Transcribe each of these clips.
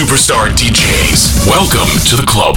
superstar DJs. Welcome to the club.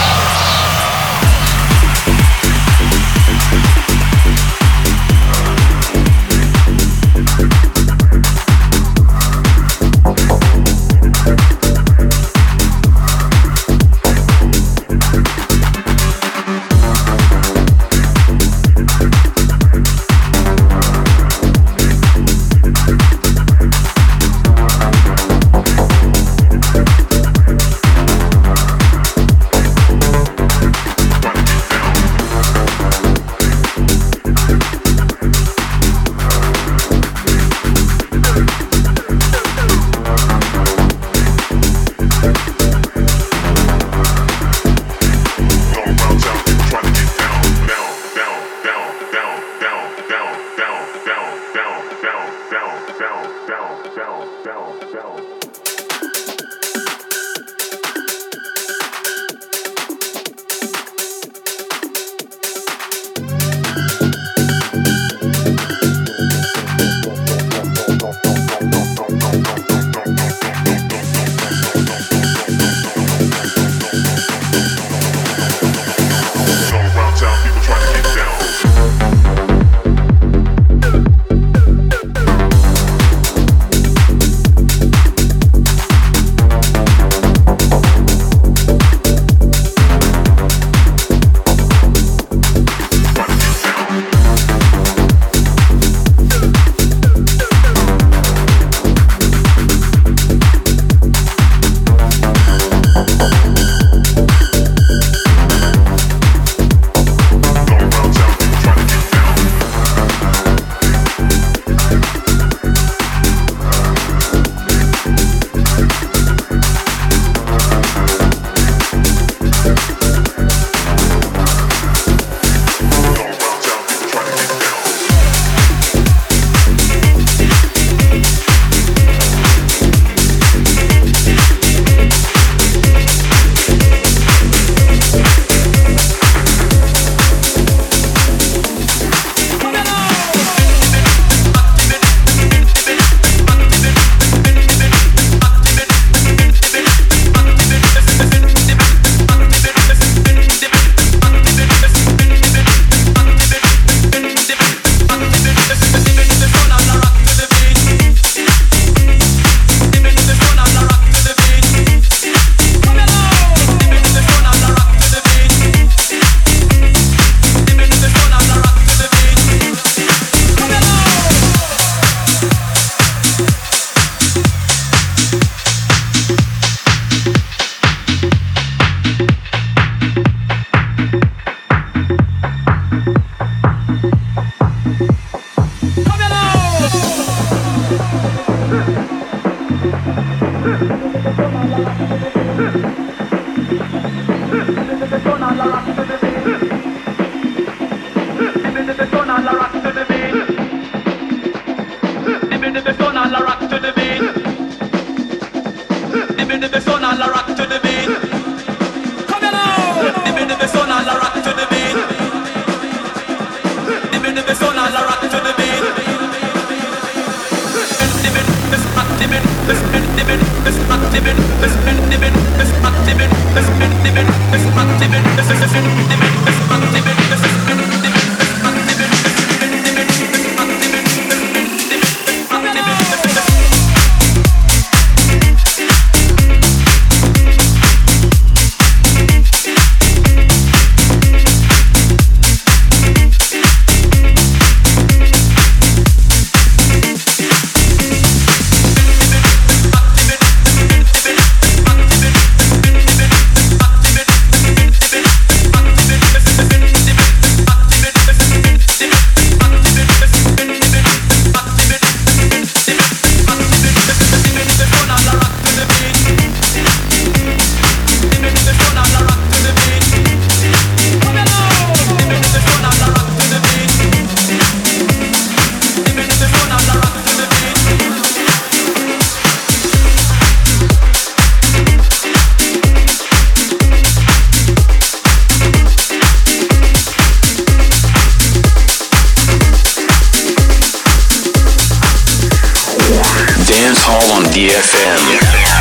Hall on DFM.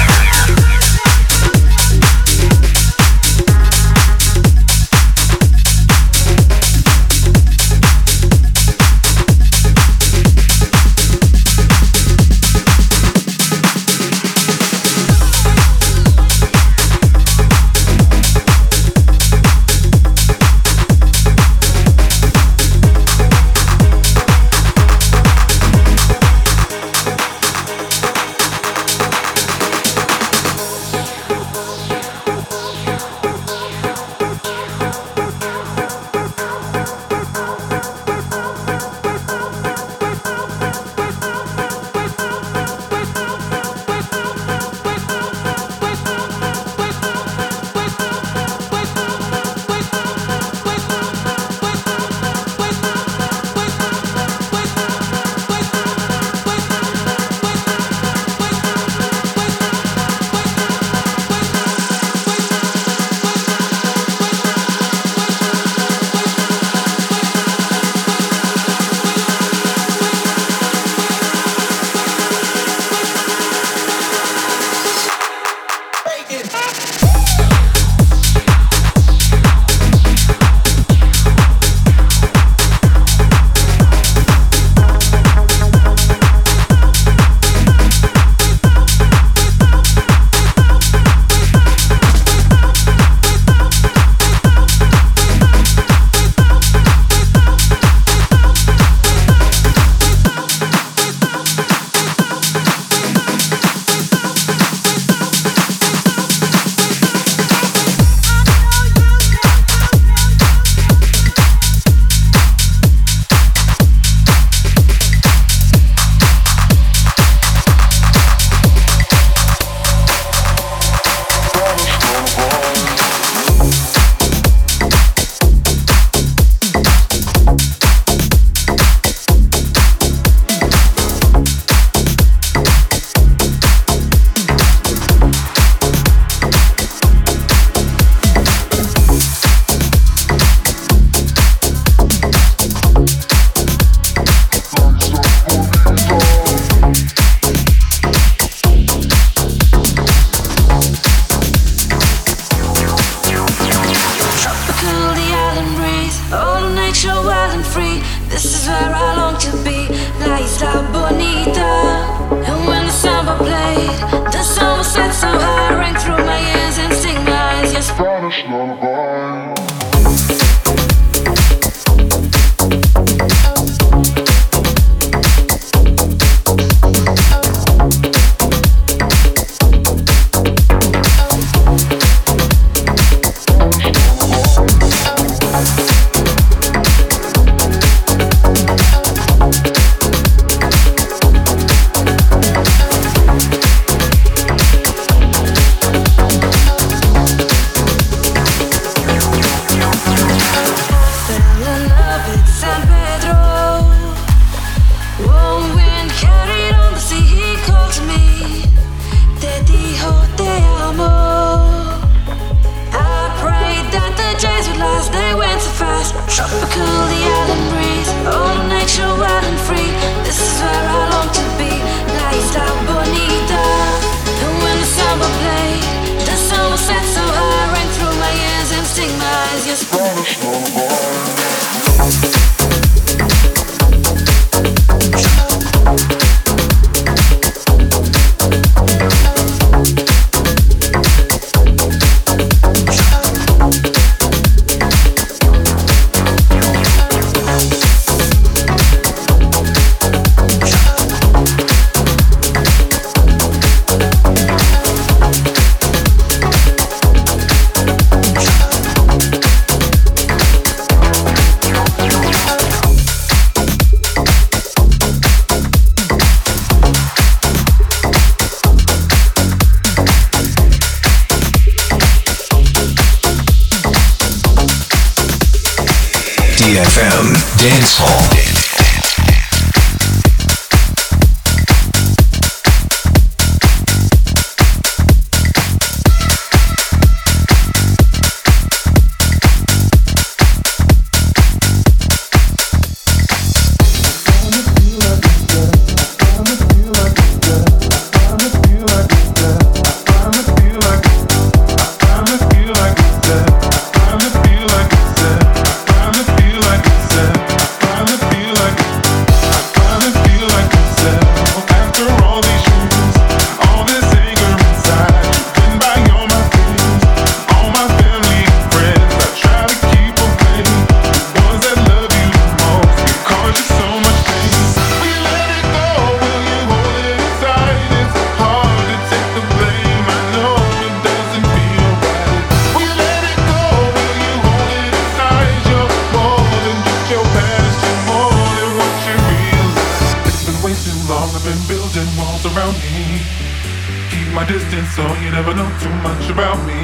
So you never know too much about me.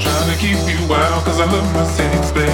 Trying to keep you out cause I love my safe space.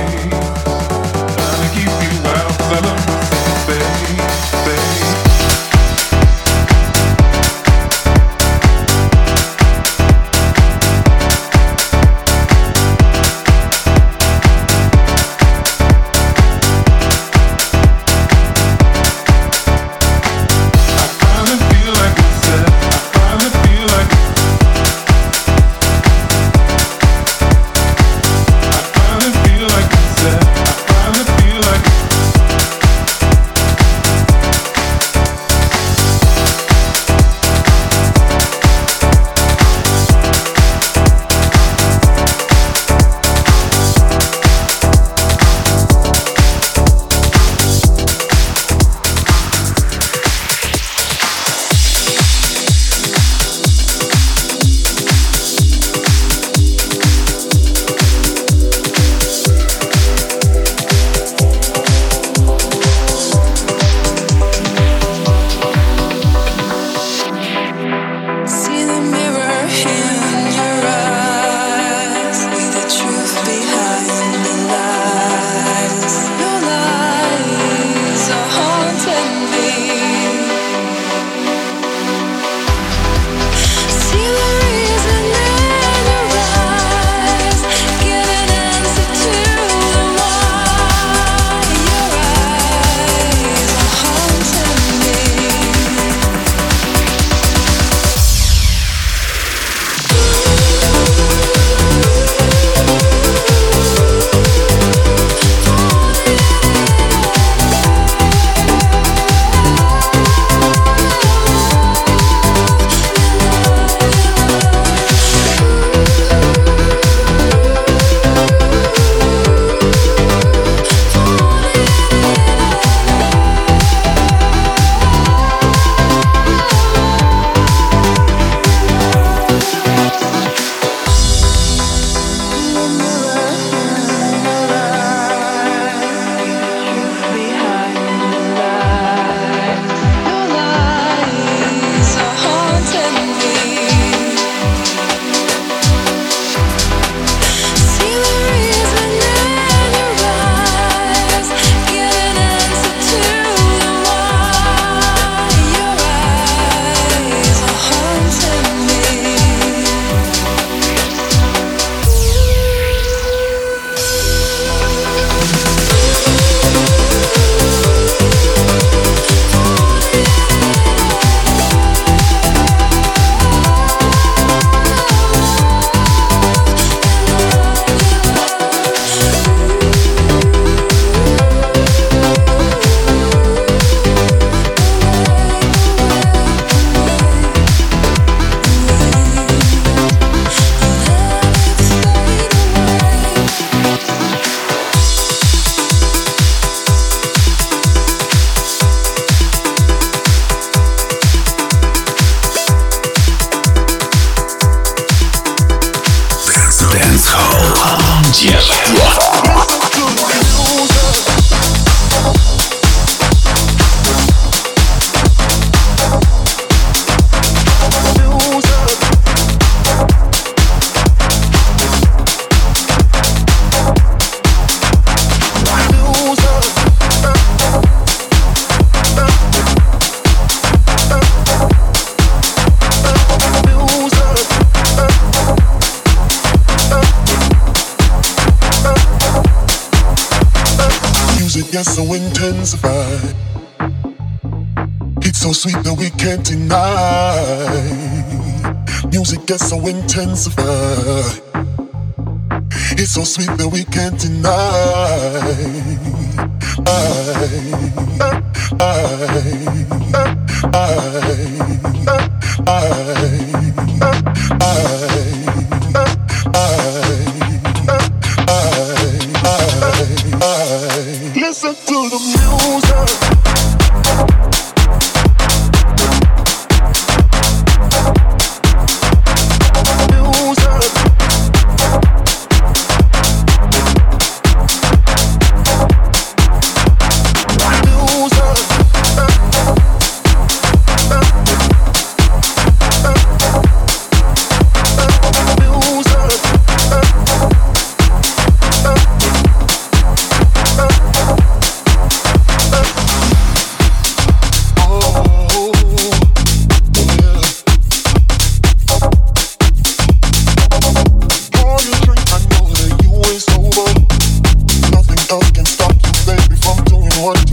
接受 gets so intensify. It's so sweet that we can't deny. I, I, what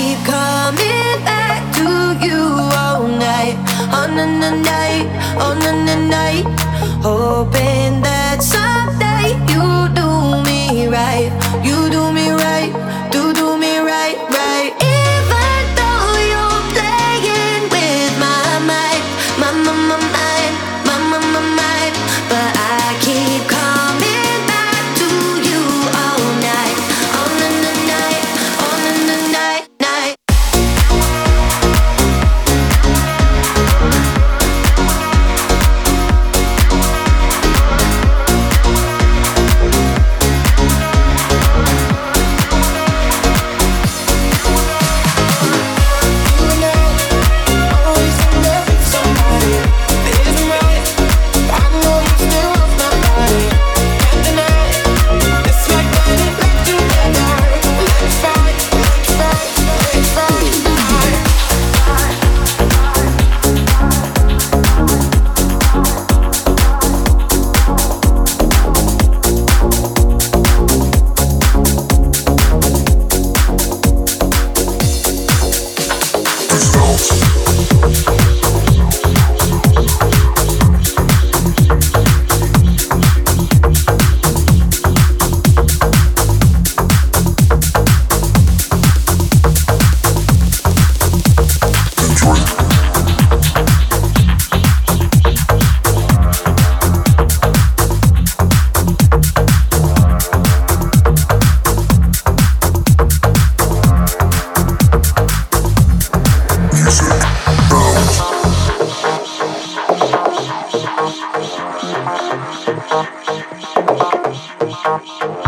keep coming back to you all night, night, night, hoping. Thank you.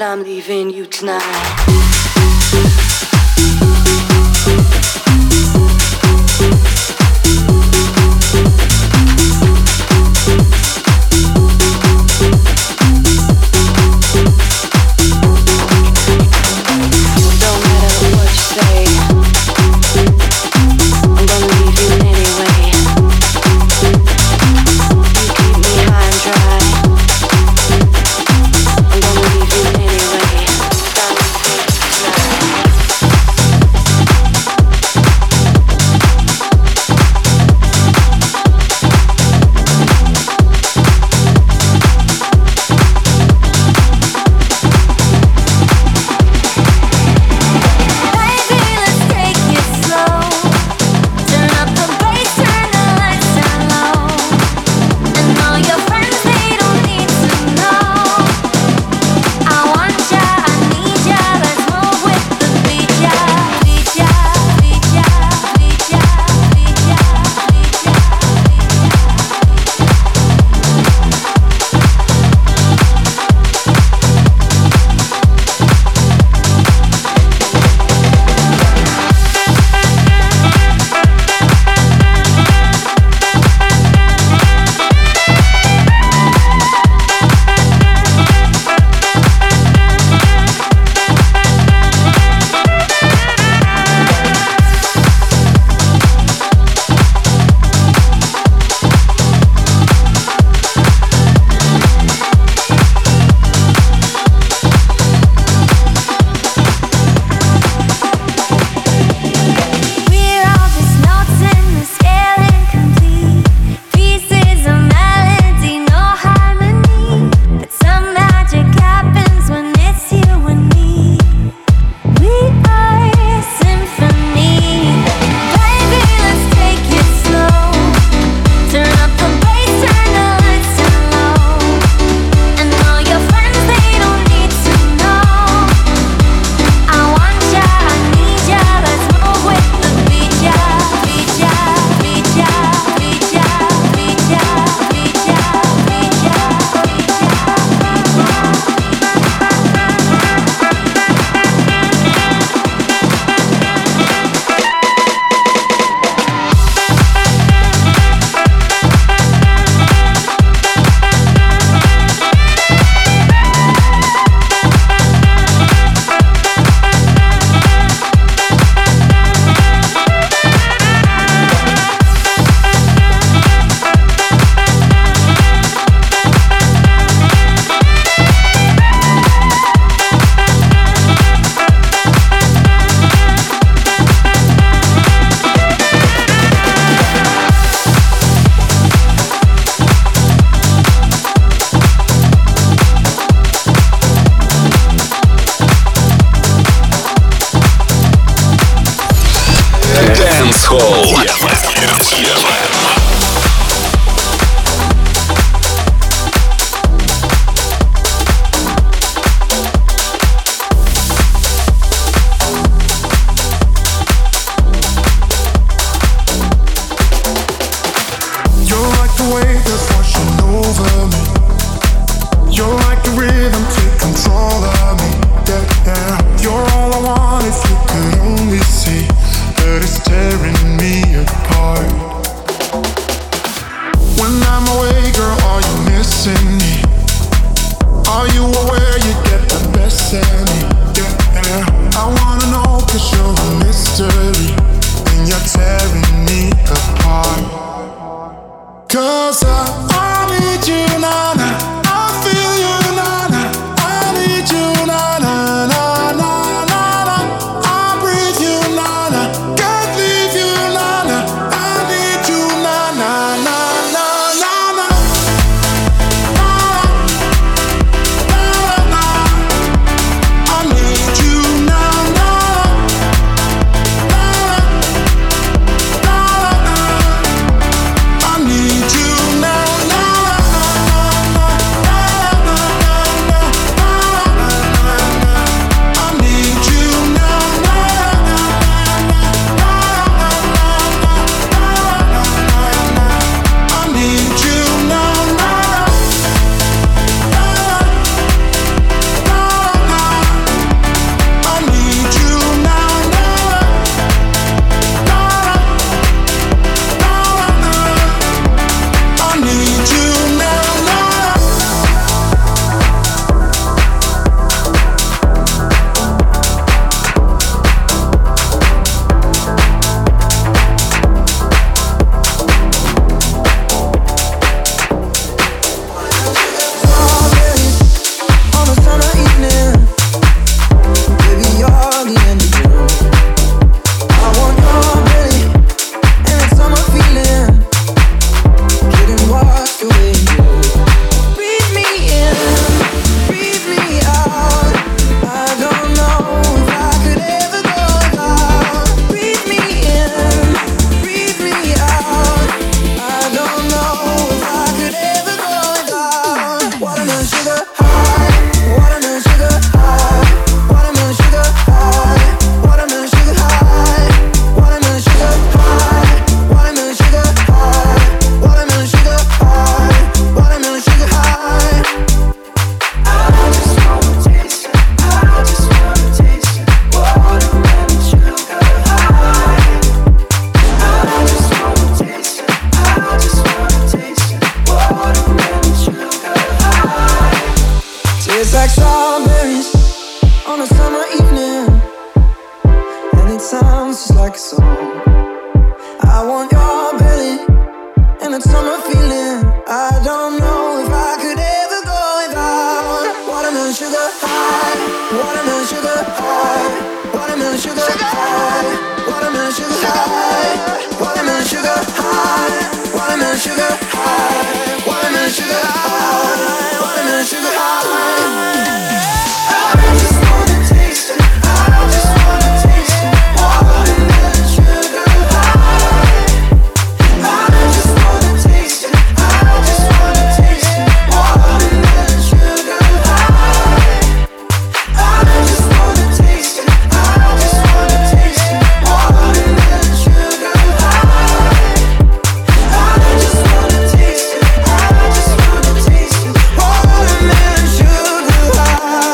I'm leaving you tonight.